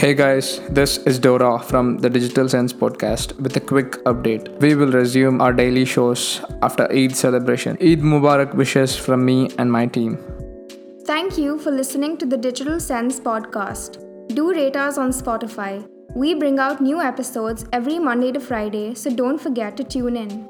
Hey guys, this is Dora from the Digital Sense podcast with a quick update. We will resume our daily shows after Eid celebration. Eid Mubarak wishes from me and my team. Thank you for listening to the Digital Sense podcast. Do rate us on Spotify. We bring out new episodes every Monday to Friday, so don't forget to tune in.